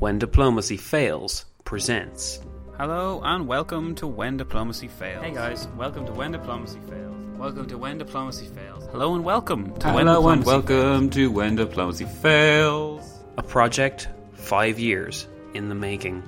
When Diplomacy Fails presents. Hello and welcome to When Diplomacy Fails. Hey guys, welcome to When Diplomacy Fails. Welcome to When Diplomacy Fails. Hello and welcome to When Hello and Diplomacy welcome to When Diplomacy Fails. A project five years in the making.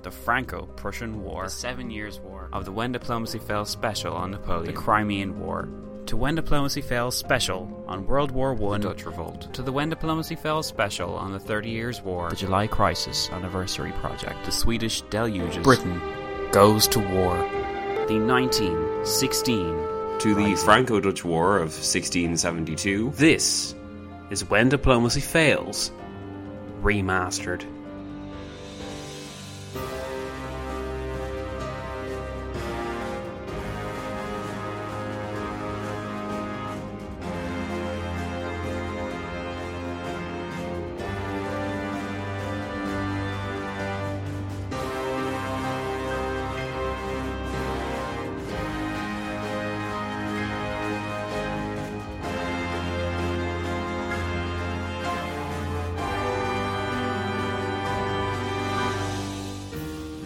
The Franco-Prussian War. The Seven Years War. Of the When Diplomacy Fails special on Napoleon. The Crimean War. To When Diplomacy Fails special on World War One. Dutch Revolt. To the When Diplomacy Fails special on the Thirty Years War. The July Crisis Anniversary Project. The Swedish Deluges. Britain goes to war. The 1916 To the Franco Dutch War of 1672. This is When Diplomacy Fails Remastered.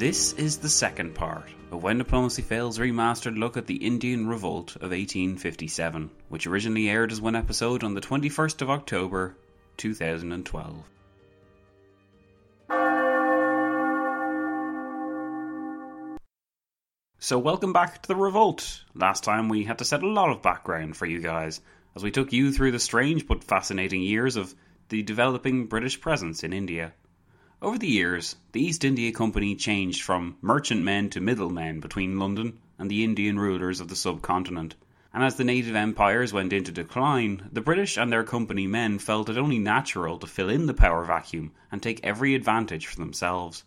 This is the second part of When Diplomacy Fails remastered look at the Indian Revolt of 1857, which originally aired as one episode on the 21st of October 2012. So, welcome back to the Revolt. Last time we had to set a lot of background for you guys as we took you through the strange but fascinating years of the developing British presence in India. Over the years, the East India Company changed from merchantmen to middlemen between London and the Indian rulers of the subcontinent. And as the native empires went into decline, the British and their company men felt it only natural to fill in the power vacuum and take every advantage for themselves.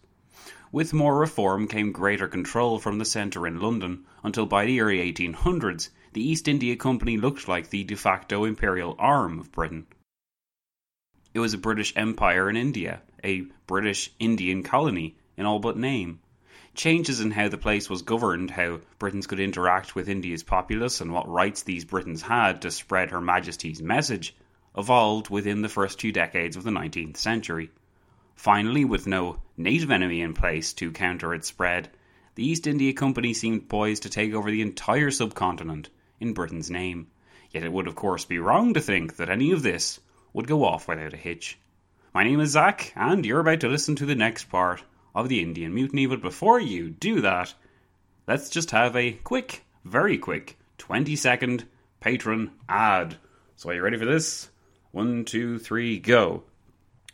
With more reform came greater control from the centre in London, until by the early 1800s, the East India Company looked like the de facto imperial arm of Britain. It was a British Empire in India, a British Indian colony in all but name. Changes in how the place was governed, how Britons could interact with India's populace, and what rights these Britons had to spread Her Majesty's message, evolved within the first two decades of the 19th century. Finally, with no native enemy in place to counter its spread, the East India Company seemed poised to take over the entire subcontinent in Britain's name. Yet it would, of course, be wrong to think that any of this would go off without a hitch. My name is Zach, and you're about to listen to the next part of the Indian Mutiny. But before you do that, let's just have a quick, very quick, 20 second patron ad. So, are you ready for this? One, two, three, go.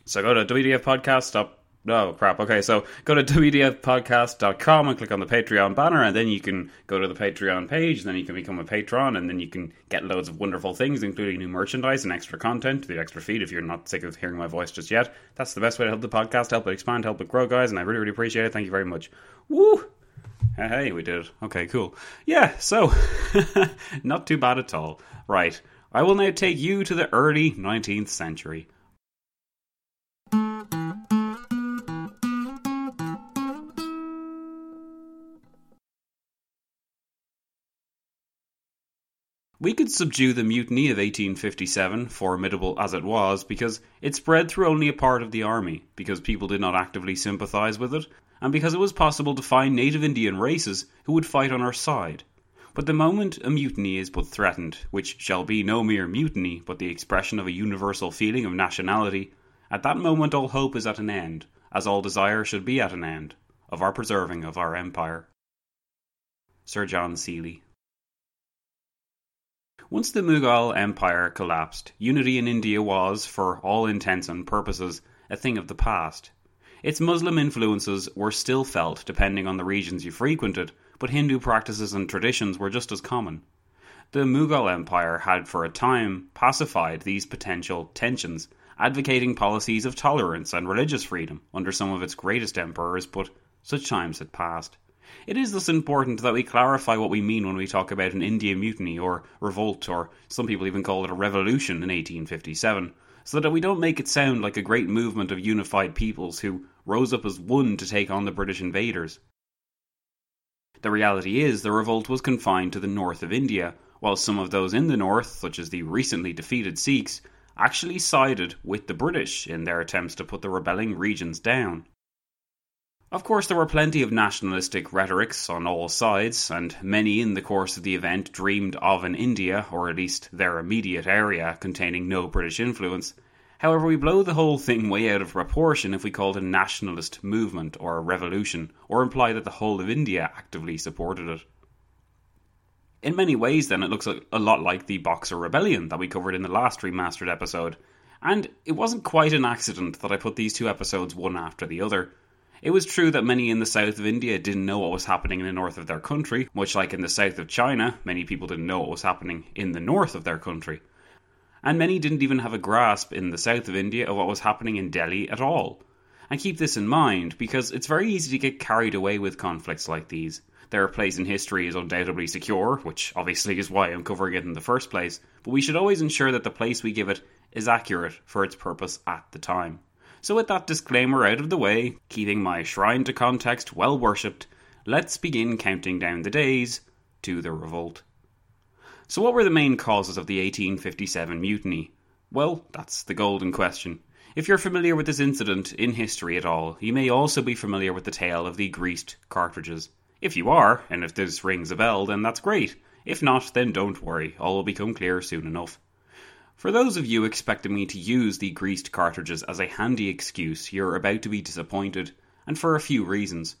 So, go to WDF Podcast. Stop. Oh, crap. Okay, so go to WDFpodcast.com and click on the Patreon banner, and then you can go to the Patreon page, and then you can become a patron, and then you can get loads of wonderful things, including new merchandise and extra content, to the extra feed if you're not sick of hearing my voice just yet. That's the best way to help the podcast, help it expand, help it grow, guys, and I really, really appreciate it. Thank you very much. Woo! Hey, hey, we did it. Okay, cool. Yeah, so, not too bad at all. Right, I will now take you to the early 19th century. We could subdue the mutiny of 1857, formidable as it was, because it spread through only a part of the army, because people did not actively sympathise with it, and because it was possible to find native Indian races who would fight on our side. But the moment a mutiny is but threatened, which shall be no mere mutiny, but the expression of a universal feeling of nationality, at that moment all hope is at an end, as all desire should be at an end, of our preserving of our empire. Sir John Seeley. Once the Mughal Empire collapsed, unity in India was, for all intents and purposes, a thing of the past. Its Muslim influences were still felt depending on the regions you frequented, but Hindu practices and traditions were just as common. The Mughal Empire had for a time pacified these potential tensions, advocating policies of tolerance and religious freedom under some of its greatest emperors, but such times had passed. It is thus important that we clarify what we mean when we talk about an Indian mutiny or revolt, or some people even call it a revolution in 1857, so that we don't make it sound like a great movement of unified peoples who rose up as one to take on the British invaders. The reality is the revolt was confined to the north of India, while some of those in the north, such as the recently defeated Sikhs, actually sided with the British in their attempts to put the rebelling regions down. Of course, there were plenty of nationalistic rhetorics on all sides, and many in the course of the event dreamed of an India, or at least their immediate area, containing no British influence. However, we blow the whole thing way out of proportion if we call it a nationalist movement or a revolution, or imply that the whole of India actively supported it. In many ways, then, it looks a lot like the Boxer Rebellion that we covered in the last remastered episode, and it wasn't quite an accident that I put these two episodes one after the other. It was true that many in the south of India didn't know what was happening in the north of their country, much like in the south of China, many people didn't know what was happening in the north of their country. And many didn't even have a grasp in the south of India of what was happening in Delhi at all. And keep this in mind because it's very easy to get carried away with conflicts like these. Their place in history is undoubtedly secure, which obviously is why I'm covering it in the first place, but we should always ensure that the place we give it is accurate for its purpose at the time. So, with that disclaimer out of the way, keeping my shrine to context well worshipped, let's begin counting down the days to the revolt. So, what were the main causes of the 1857 mutiny? Well, that's the golden question. If you're familiar with this incident in history at all, you may also be familiar with the tale of the greased cartridges. If you are, and if this rings a bell, then that's great. If not, then don't worry, all will become clear soon enough. For those of you expecting me to use the greased cartridges as a handy excuse, you're about to be disappointed, and for a few reasons.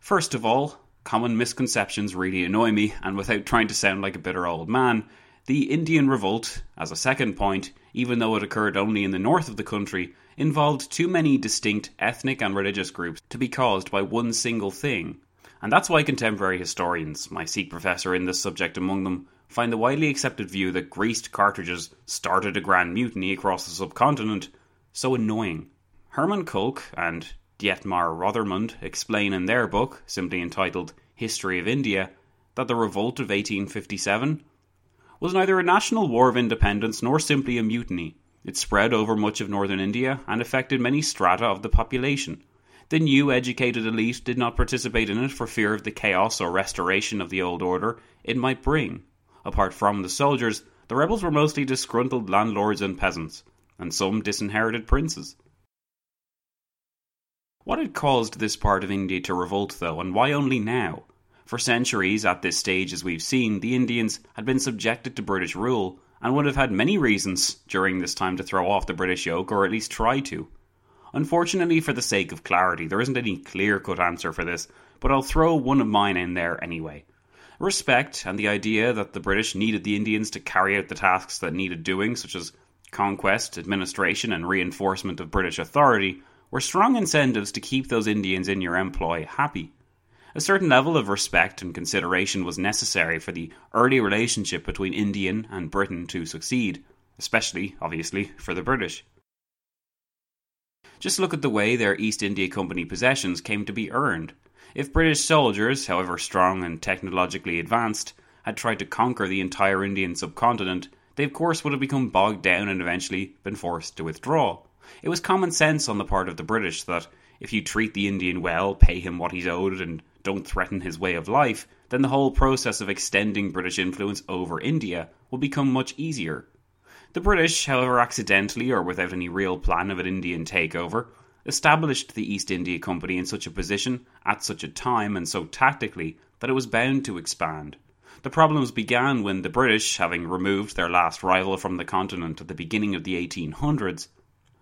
First of all, common misconceptions really annoy me, and without trying to sound like a bitter old man, the Indian Revolt, as a second point, even though it occurred only in the north of the country, involved too many distinct ethnic and religious groups to be caused by one single thing. And that's why contemporary historians, my Sikh professor in this subject among them, find the widely accepted view that greased cartridges started a grand mutiny across the subcontinent so annoying. Hermann Kulke and Dietmar Rothermund explain in their book, simply entitled History of India, that the revolt of 1857 was neither a national war of independence nor simply a mutiny. It spread over much of northern India and affected many strata of the population. The new educated elite did not participate in it for fear of the chaos or restoration of the old order it might bring. Apart from the soldiers, the rebels were mostly disgruntled landlords and peasants, and some disinherited princes. What had caused this part of India to revolt, though, and why only now? For centuries, at this stage, as we've seen, the Indians had been subjected to British rule and would have had many reasons during this time to throw off the British yoke, or at least try to. Unfortunately, for the sake of clarity, there isn't any clear cut answer for this, but I'll throw one of mine in there anyway. Respect and the idea that the British needed the Indians to carry out the tasks that needed doing, such as conquest, administration, and reinforcement of British authority, were strong incentives to keep those Indians in your employ happy. A certain level of respect and consideration was necessary for the early relationship between Indian and Britain to succeed, especially, obviously, for the British. Just look at the way their East India Company possessions came to be earned. If British soldiers, however strong and technologically advanced, had tried to conquer the entire Indian subcontinent, they of course would have become bogged down and eventually been forced to withdraw. It was common sense on the part of the British that if you treat the Indian well, pay him what he's owed, and don't threaten his way of life, then the whole process of extending British influence over India will become much easier. The British, however accidentally or without any real plan of an Indian takeover, established the East India Company in such a position, at such a time, and so tactically, that it was bound to expand. The problems began when the British, having removed their last rival from the continent at the beginning of the 1800s,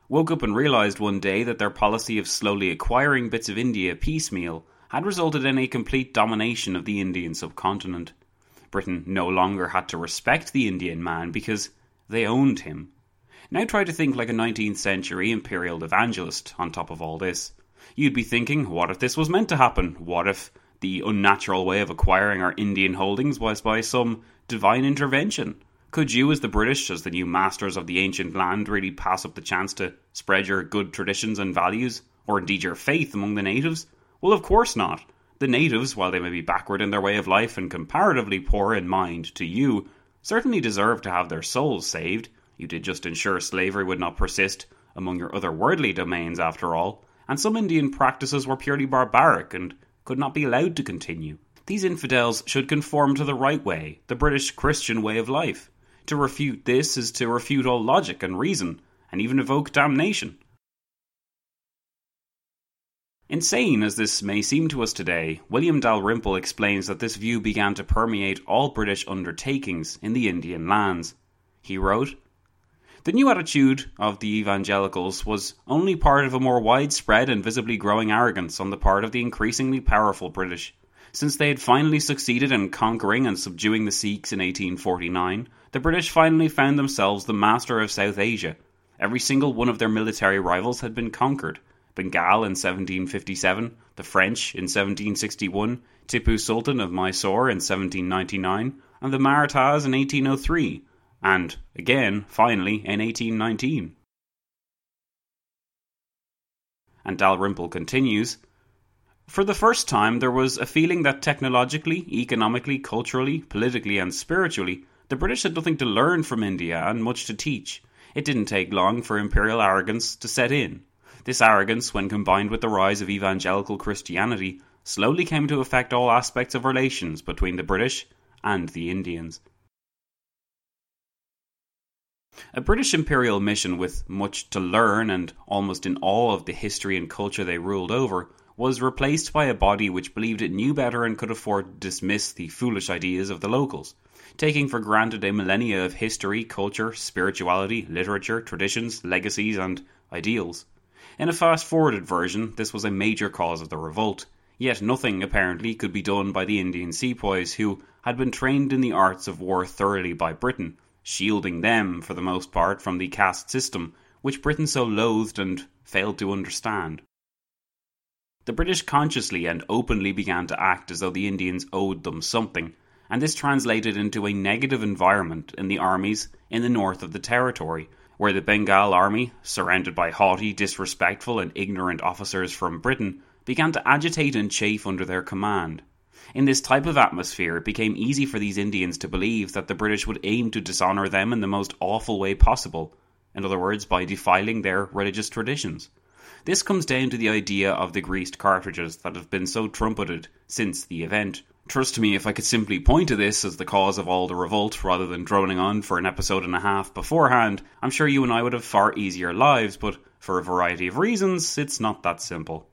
woke up and realised one day that their policy of slowly acquiring bits of India piecemeal had resulted in a complete domination of the Indian subcontinent. Britain no longer had to respect the Indian man because they owned him. Now try to think like a 19th century imperial evangelist on top of all this. You'd be thinking, what if this was meant to happen? What if the unnatural way of acquiring our Indian holdings was by some divine intervention. Could you, as the British, as the new masters of the ancient land, really pass up the chance to spread your good traditions and values, or indeed your faith among the natives? Well, of course not. The natives, while they may be backward in their way of life and comparatively poor in mind to you, certainly deserve to have their souls saved. You did just ensure slavery would not persist among your other worldly domains, after all, and some Indian practices were purely barbaric and could not be allowed to continue. These infidels should conform to the right way, the British Christian way of life. To refute this is to refute all logic and reason, and even evoke damnation. Insane as this may seem to us today, William Dalrymple explains that this view began to permeate all British undertakings in the Indian lands. He wrote, the new attitude of the evangelicals was only part of a more widespread and visibly growing arrogance on the part of the increasingly powerful British. Since they had finally succeeded in conquering and subduing the Sikhs in 1849, the British finally found themselves the master of South Asia. Every single one of their military rivals had been conquered. Bengal in 1757, the French in 1761, Tipu Sultan of Mysore in 1799, and the Marathas in 1803 and again, finally, in 1819. And Dalrymple continues For the first time, there was a feeling that technologically, economically, culturally, politically, and spiritually, the British had nothing to learn from India and much to teach. It didn't take long for imperial arrogance to set in. This arrogance, when combined with the rise of evangelical Christianity, slowly came to affect all aspects of relations between the British and the Indians. A British imperial mission with much to learn and almost in all of the history and culture they ruled over was replaced by a body which believed it knew better and could afford to dismiss the foolish ideas of the locals, taking for granted a millennia of history, culture, spirituality, literature, traditions, legacies, and ideals. In a fast forwarded version, this was a major cause of the revolt, yet nothing, apparently, could be done by the Indian sepoys who had been trained in the arts of war thoroughly by Britain shielding them, for the most part, from the caste system, which Britain so loathed and failed to understand. The British consciously and openly began to act as though the Indians owed them something, and this translated into a negative environment in the armies in the north of the territory, where the Bengal army, surrounded by haughty, disrespectful, and ignorant officers from Britain, began to agitate and chafe under their command. In this type of atmosphere, it became easy for these Indians to believe that the British would aim to dishonour them in the most awful way possible, in other words, by defiling their religious traditions. This comes down to the idea of the greased cartridges that have been so trumpeted since the event. Trust me, if I could simply point to this as the cause of all the revolt rather than droning on for an episode and a half beforehand, I'm sure you and I would have far easier lives, but for a variety of reasons, it's not that simple.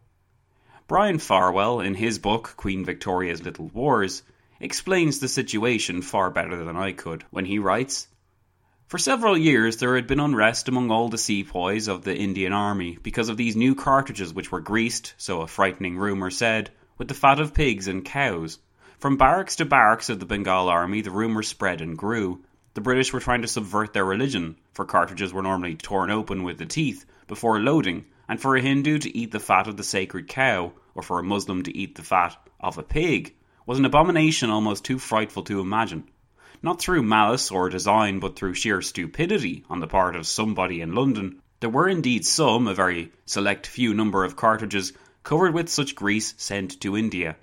Byron Farwell, in his book Queen Victoria's Little Wars, explains the situation far better than I could when he writes For several years there had been unrest among all the sepoys of the Indian army because of these new cartridges which were greased, so a frightening rumour said, with the fat of pigs and cows. From barracks to barracks of the Bengal army the rumour spread and grew. The British were trying to subvert their religion, for cartridges were normally torn open with the teeth before loading and for a Hindu to eat the fat of the sacred cow, or for a Muslim to eat the fat of a pig, was an abomination almost too frightful to imagine. Not through malice or design, but through sheer stupidity on the part of somebody in London. There were indeed some, a very select few number of cartridges, covered with such grease sent to India.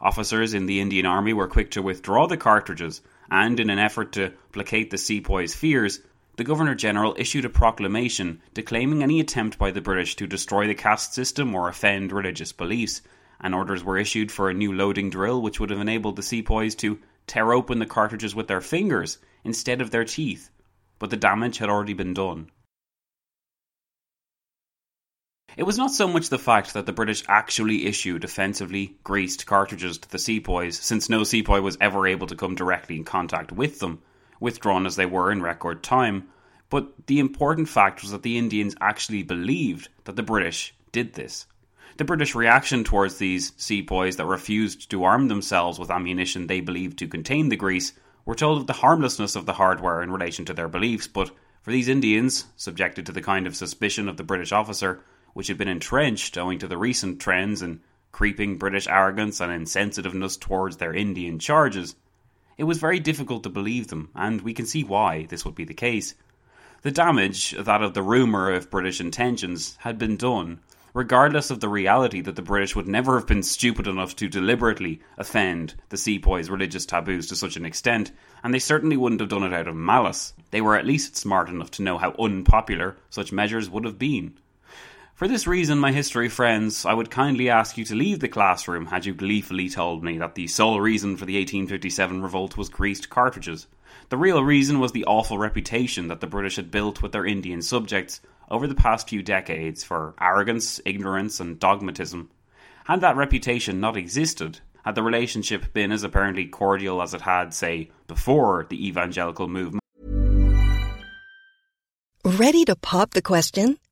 Officers in the Indian army were quick to withdraw the cartridges, and in an effort to placate the sepoys' fears, the Governor General issued a proclamation declaiming any attempt by the British to destroy the caste system or offend religious beliefs, and orders were issued for a new loading drill which would have enabled the sepoys to tear open the cartridges with their fingers instead of their teeth, but the damage had already been done. It was not so much the fact that the British actually issued offensively greased cartridges to the sepoys, since no sepoy was ever able to come directly in contact with them, withdrawn as they were in record time, but the important fact was that the Indians actually believed that the British did this. The British reaction towards these sepoys that refused to arm themselves with ammunition they believed to contain the grease were told of the harmlessness of the hardware in relation to their beliefs, but for these Indians, subjected to the kind of suspicion of the British officer which had been entrenched owing to the recent trends in creeping British arrogance and insensitiveness towards their Indian charges, it was very difficult to believe them, and we can see why this would be the case. The damage, that of the rumour of British intentions, had been done, regardless of the reality that the British would never have been stupid enough to deliberately offend the sepoys' religious taboos to such an extent, and they certainly wouldn't have done it out of malice. They were at least smart enough to know how unpopular such measures would have been. For this reason, my history friends, I would kindly ask you to leave the classroom had you gleefully told me that the sole reason for the 1857 revolt was greased cartridges. The real reason was the awful reputation that the British had built with their Indian subjects over the past few decades for arrogance, ignorance, and dogmatism. Had that reputation not existed, had the relationship been as apparently cordial as it had, say, before the evangelical movement. Ready to pop the question?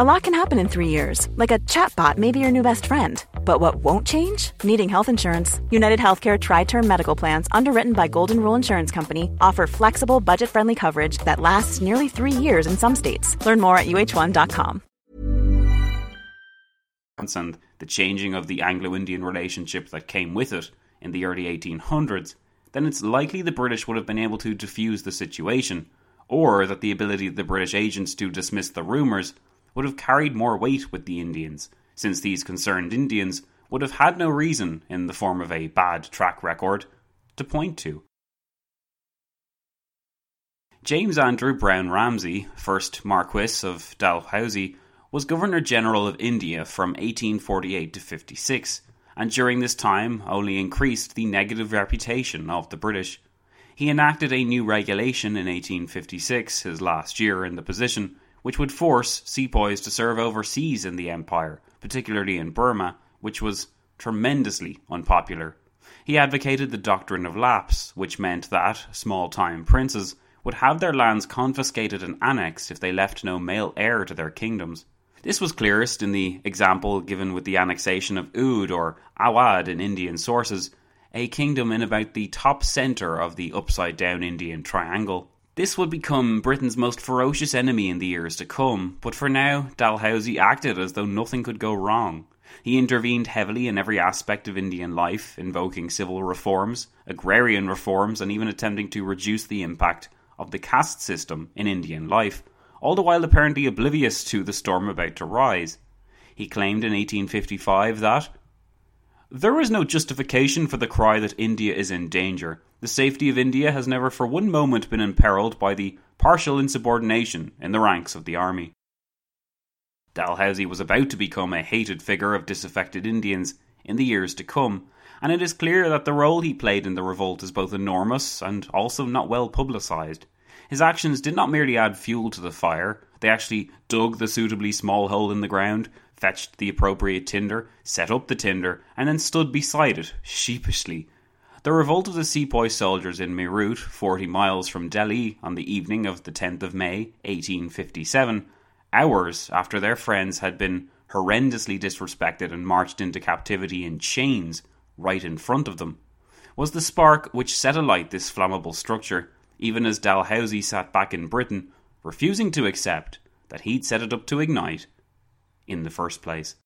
A lot can happen in three years, like a chatbot may be your new best friend. But what won't change? Needing health insurance. United Healthcare Tri Term Medical Plans, underwritten by Golden Rule Insurance Company, offer flexible, budget friendly coverage that lasts nearly three years in some states. Learn more at uh1.com. And the changing of the Anglo Indian relationship that came with it in the early 1800s, then it's likely the British would have been able to defuse the situation, or that the ability of the British agents to dismiss the rumours would have carried more weight with the Indians, since these concerned Indians would have had no reason, in the form of a bad track record, to point to. James Andrew Broun Ramsay, first Marquis of Dalhousie, was Governor General of India from 1848 to 56, and during this time only increased the negative reputation of the British. He enacted a new regulation in 1856, his last year in the position, which would force sepoys to serve overseas in the empire, particularly in Burma, which was tremendously unpopular. He advocated the doctrine of lapse, which meant that small time princes would have their lands confiscated and annexed if they left no male heir to their kingdoms. This was clearest in the example given with the annexation of Oudh or Awadh in Indian sources, a kingdom in about the top centre of the upside down Indian triangle. This would become Britain's most ferocious enemy in the years to come, but for now, Dalhousie acted as though nothing could go wrong. He intervened heavily in every aspect of Indian life, invoking civil reforms, agrarian reforms, and even attempting to reduce the impact of the caste system in Indian life, all the while apparently oblivious to the storm about to rise. He claimed in 1855 that there is no justification for the cry that India is in danger. The safety of India has never for one moment been imperilled by the partial insubordination in the ranks of the army. Dalhousie was about to become a hated figure of disaffected Indians in the years to come, and it is clear that the role he played in the revolt is both enormous and also not well publicised. His actions did not merely add fuel to the fire, they actually dug the suitably small hole in the ground, fetched the appropriate tinder, set up the tinder, and then stood beside it, sheepishly. The revolt of the sepoy soldiers in Meerut, 40 miles from Delhi, on the evening of the 10th of May, 1857, hours after their friends had been horrendously disrespected and marched into captivity in chains right in front of them, was the spark which set alight this flammable structure, even as Dalhousie sat back in Britain, refusing to accept that he'd set it up to ignite in the first place.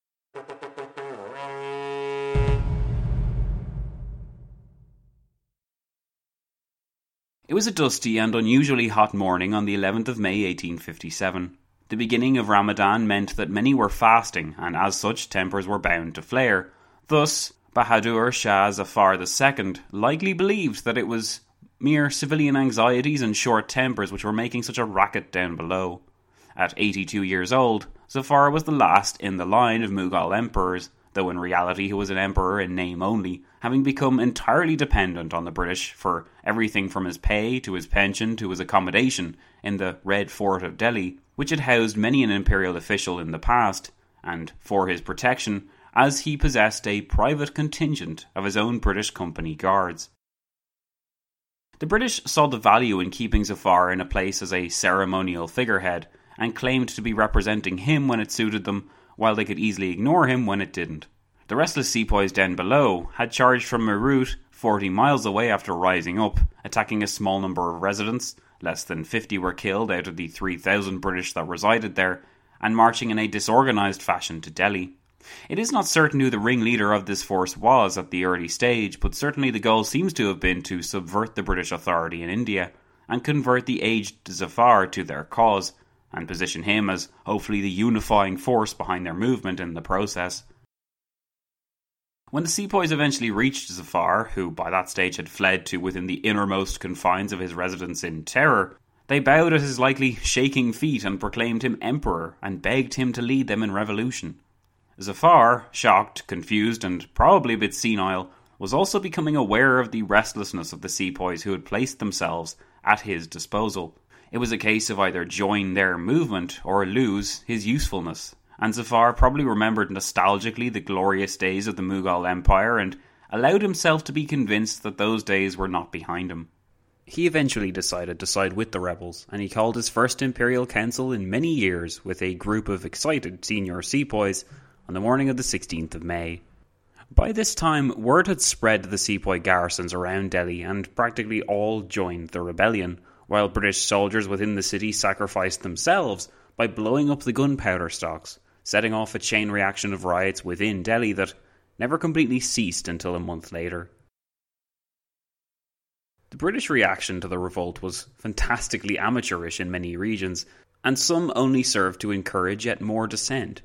It was a dusty and unusually hot morning on the 11th of May 1857. The beginning of Ramadan meant that many were fasting, and as such, tempers were bound to flare. Thus, Bahadur Shah Zafar II likely believed that it was mere civilian anxieties and short tempers which were making such a racket down below. At 82 years old, Zafar was the last in the line of Mughal emperors, though in reality he was an emperor in name only, having become entirely dependent on the British for everything from his pay to his pension to his accommodation in the Red Fort of Delhi, which had housed many an imperial official in the past, and for his protection, as he possessed a private contingent of his own British Company guards. The British saw the value in keeping Zafar in a place as a ceremonial figurehead, and claimed to be representing him when it suited them, while they could easily ignore him when it didn't. The restless sepoys down below had charged from Meerut, 40 miles away after rising up, attacking a small number of residents, less than 50 were killed out of the 3,000 British that resided there, and marching in a disorganised fashion to Delhi. It is not certain who the ringleader of this force was at the early stage, but certainly the goal seems to have been to subvert the British authority in India and convert the aged Zafar to their cause, and position him as hopefully the unifying force behind their movement in the process. When the sepoys eventually reached Zafar, who by that stage had fled to within the innermost confines of his residence in terror, they bowed at his likely shaking feet and proclaimed him emperor and begged him to lead them in revolution. Zafar, shocked, confused, and probably a bit senile, was also becoming aware of the restlessness of the sepoys who had placed themselves at his disposal. It was a case of either join their movement or lose his usefulness, and Zafar probably remembered nostalgically the glorious days of the Mughal Empire and allowed himself to be convinced that those days were not behind him. He eventually decided to side with the rebels, and he called his first Imperial Council in many years with a group of excited senior sepoys on the morning of the 16th of May. By this time, word had spread to the sepoy garrisons around Delhi, and practically all joined the rebellion, while British soldiers within the city sacrificed themselves by blowing up the gunpowder stocks, setting off a chain reaction of riots within Delhi that never completely ceased until a month later. The British reaction to the revolt was fantastically amateurish in many regions, and some only served to encourage yet more dissent.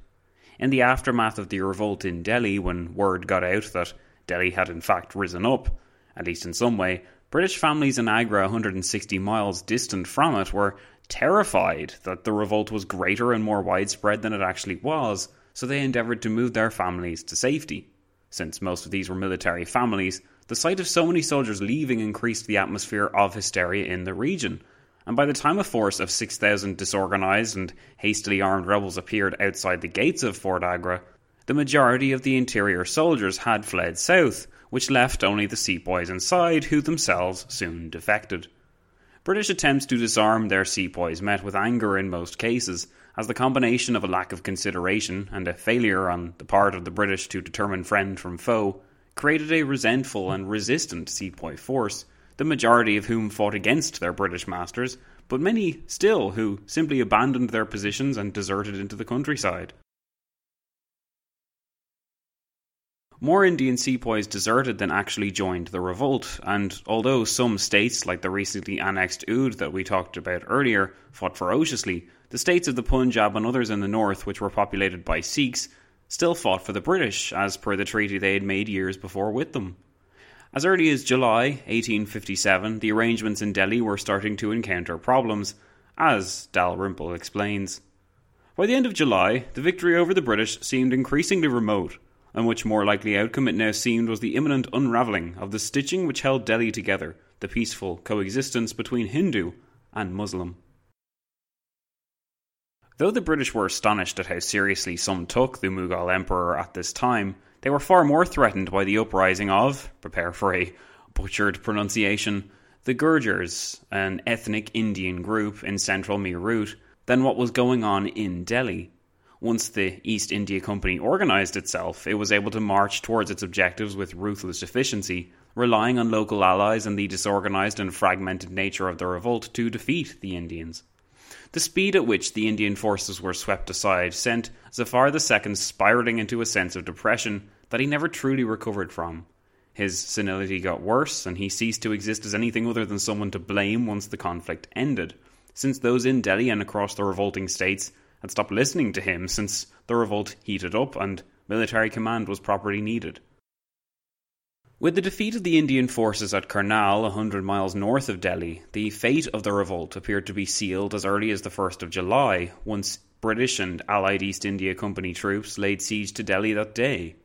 In the aftermath of the revolt in Delhi, when word got out that Delhi had in fact risen up, at least in some way, British families in Agra, 160 miles distant from it, were terrified that the revolt was greater and more widespread than it actually was, so they endeavoured to move their families to safety. Since most of these were military families, the sight of so many soldiers leaving increased the atmosphere of hysteria in the region, and by the time a force of 6,000 disorganized and hastily armed rebels appeared outside the gates of Fort Agra, the majority of the interior soldiers had fled south, which left only the sepoys inside, who themselves soon defected. British attempts to disarm their sepoys met with anger in most cases, as the combination of a lack of consideration and a failure on the part of the British to determine friend from foe created a resentful and resistant sepoy force the majority of whom fought against their British masters, but many still who simply abandoned their positions and deserted into the countryside. More Indian sepoys deserted than actually joined the revolt, and although some states, like the recently annexed Oudh that we talked about earlier, fought ferociously, the states of the Punjab and others in the north, which were populated by Sikhs, still fought for the British, as per the treaty they had made years before with them. As early as July 1857, the arrangements in Delhi were starting to encounter problems, as Dalrymple explains. By the end of July, the victory over the British seemed increasingly remote, and much more likely outcome it now seemed was the imminent unravelling of the stitching which held Delhi together, the peaceful coexistence between Hindu and Muslim. Though the British were astonished at how seriously some took the Mughal emperor at this time, they were far more threatened by the uprising of, prepare for a butchered pronunciation, the Gurjars, an ethnic Indian group in central Meerut, than what was going on in Delhi. Once the East India Company organised itself, it was able to march towards its objectives with ruthless efficiency, relying on local allies and the disorganised and fragmented nature of the revolt to defeat the Indians. The speed at which the Indian forces were swept aside sent Zafar II spiralling into a sense of depression that he never truly recovered from. His senility got worse, and he ceased to exist as anything other than someone to blame once the conflict ended, since those in Delhi and across the revolting states had stopped listening to him since the revolt heated up and military command was properly needed. With the defeat of the Indian forces at Karnal, a hundred miles north of Delhi, the fate of the revolt appeared to be sealed as early as the 1st of July, once British and Allied East India Company troops laid siege to Delhi that day.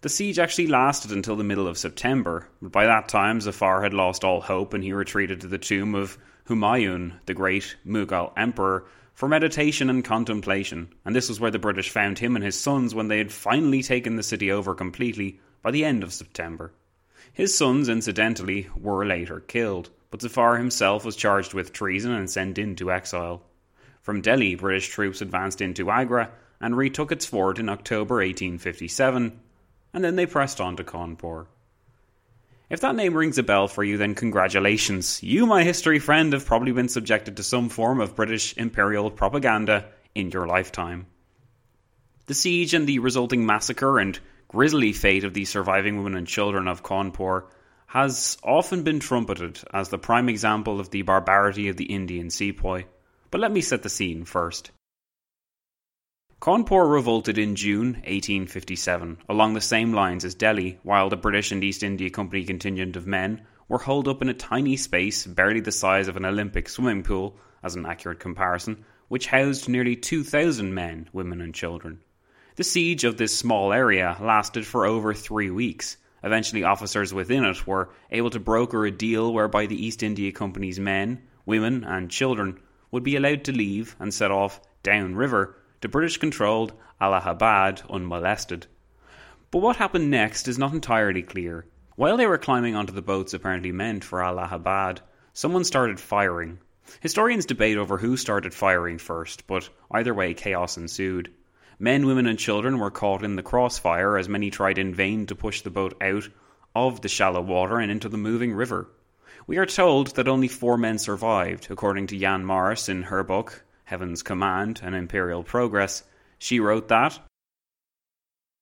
The siege actually lasted until the middle of September, but by that time Zafar had lost all hope and he retreated to the tomb of Humayun, the great Mughal emperor, for meditation and contemplation, and this was where the British found him and his sons when they had finally taken the city over completely by the end of September. His sons, incidentally, were later killed, but Zafar himself was charged with treason and sent into exile. From Delhi, British troops advanced into Agra and retook its fort in October 1857, and then they pressed on to Cawnpore. If that name rings a bell for you, then congratulations. You, my history friend, have probably been subjected to some form of British imperial propaganda in your lifetime. The siege and the resulting massacre and grisly fate of the surviving women and children of Cawnpore has often been trumpeted as the prime example of the barbarity of the Indian sepoy. But let me set the scene first. Cawnpore revolted in June 1857 along the same lines as Delhi, while the British and East India Company contingent of men were holed up in a tiny space barely the size of an Olympic swimming pool, as an accurate comparison, which housed nearly 2,000 men, women, and children. The siege of this small area lasted for over three weeks. Eventually, officers within it were able to broker a deal whereby the East India Company's men, women, and children would be allowed to leave and set off downriver to British controlled Allahabad unmolested. But what happened next is not entirely clear. While they were climbing onto the boats apparently meant for Allahabad, someone started firing. Historians debate over who started firing first, but either way, chaos ensued. Men, women, and children were caught in the crossfire as many tried in vain to push the boat out of the shallow water and into the moving river. We are told that only four men survived, according to Jan Morris in her book, Heaven's Command and Imperial Progress. She wrote that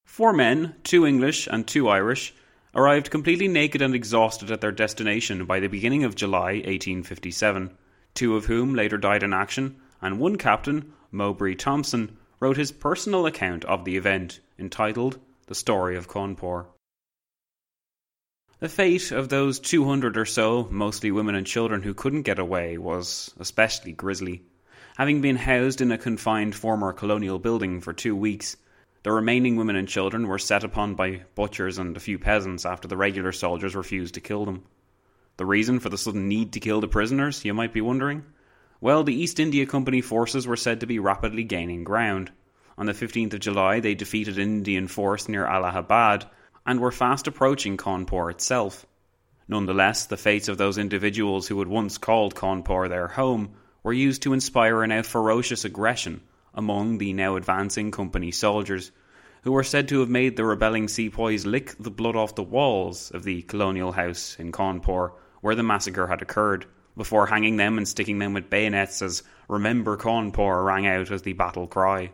Four men, two English and two Irish, arrived completely naked and exhausted at their destination by the beginning of July 1857, two of whom later died in action, and one captain, Mowbray Thomson, wrote his personal account of the event, entitled The Story of Cawnpore. The fate of those 200 or so, mostly women and children who couldn't get away, was especially grisly. Having been housed in a confined former colonial building for two weeks, the remaining women and children were set upon by butchers and a few peasants after the regular soldiers refused to kill them. The reason for the sudden need to kill the prisoners, you might be wondering? Well, the East India Company forces were said to be rapidly gaining ground. On the 15th of July, they defeated an Indian force near Allahabad and were fast approaching Cawnpore itself. Nonetheless, the fates of those individuals who had once called Cawnpore their home were used to inspire a now uh, ferocious aggression among the now advancing company soldiers, who were said to have made the rebelling sepoys lick the blood off the walls of the colonial house in Cawnpore where the massacre had occurred before hanging them and sticking them with bayonets as Remember Cawnpore rang out as the battle cry.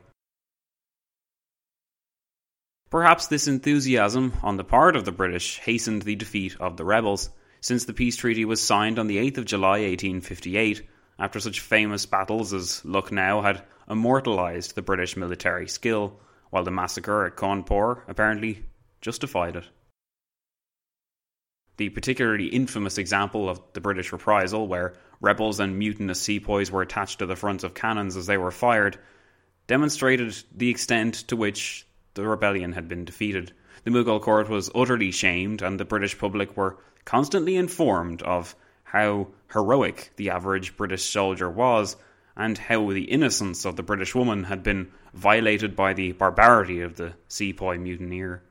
Perhaps this enthusiasm on the part of the British hastened the defeat of the rebels, since the peace treaty was signed on the 8th of July 1858, after such famous battles as Lucknow had immortalised the British military skill, while the massacre at Cawnpore apparently justified it. The particularly infamous example of the British reprisal, where rebels and mutinous sepoys were attached to the fronts of cannons as they were fired, demonstrated the extent to which the rebellion had been defeated. The Mughal court was utterly shamed, and the British public were constantly informed of how heroic the average British soldier was, and how the innocence of the British woman had been violated by the barbarity of the sepoy mutineer.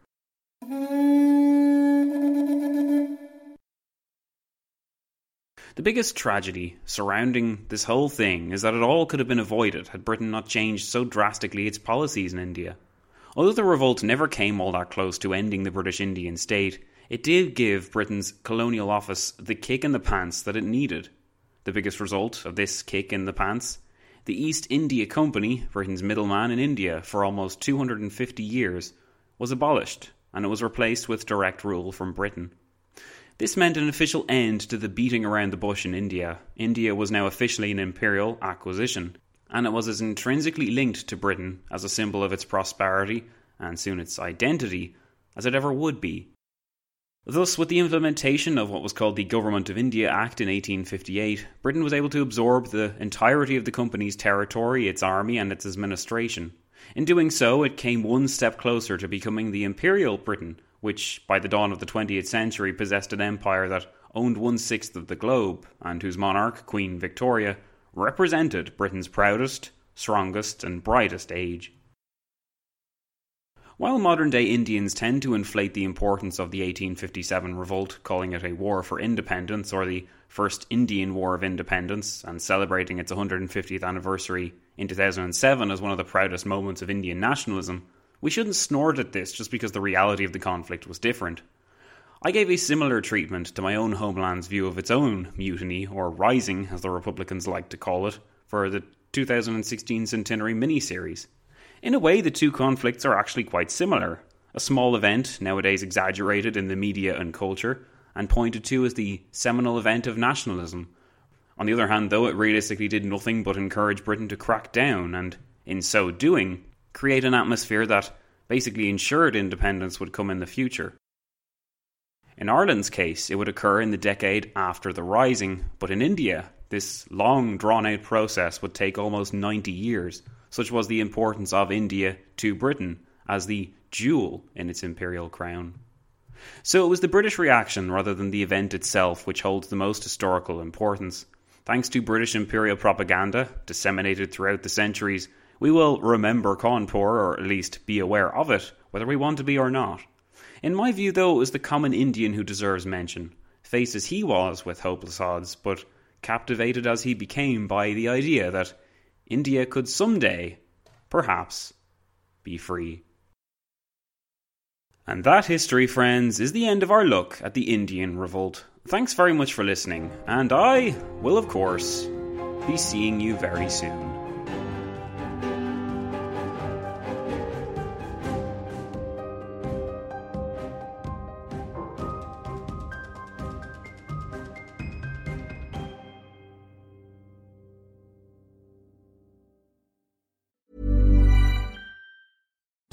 The biggest tragedy surrounding this whole thing is that it all could have been avoided had Britain not changed so drastically its policies in India. Although the revolt never came all that close to ending the British Indian state, it did give Britain's colonial office the kick in the pants that it needed. The biggest result of this kick in the pants? The East India Company, Britain's middleman in India for almost 250 years, was abolished and it was replaced with direct rule from Britain. This meant an official end to the beating around the bush in India. India was now officially an imperial acquisition, and it was as intrinsically linked to Britain as a symbol of its prosperity and soon its identity as it ever would be. Thus, with the implementation of what was called the Government of India Act in 1858, Britain was able to absorb the entirety of the company's territory, its army, and its administration. In doing so, it came one step closer to becoming the Imperial Britain, which by the dawn of the 20th century possessed an empire that owned one sixth of the globe, and whose monarch, Queen Victoria, represented Britain's proudest, strongest, and brightest age. While modern day Indians tend to inflate the importance of the 1857 revolt, calling it a war for independence or the First Indian War of Independence, and celebrating its 150th anniversary in 2007 as one of the proudest moments of Indian nationalism, we shouldn't snort at this just because the reality of the conflict was different. I gave a similar treatment to my own homeland's view of its own mutiny, or rising, as the Republicans like to call it, for the 2016 centenary miniseries. In a way, the two conflicts are actually quite similar. A small event, nowadays exaggerated in the media and culture, and pointed to as the seminal event of nationalism. On the other hand, though, it realistically did nothing but encourage Britain to crack down, and, in so doing, create an atmosphere that basically ensured independence would come in the future. In Ireland's case, it would occur in the decade after the Rising, but in India, this long drawn out process would take almost 90 years. Such was the importance of India to Britain as the jewel in its imperial crown. So it was the British reaction rather than the event itself which holds the most historical importance. Thanks to British imperial propaganda, disseminated throughout the centuries, we will remember Cawnpore, or at least be aware of it, whether we want to be or not. In my view, though, it was the common Indian who deserves mention, faced as he was with hopeless odds, but captivated as he became by the idea that India could someday, perhaps, be free. And that, history friends, is the end of our look at the Indian Revolt. Thanks very much for listening, and I will, of course, be seeing you very soon.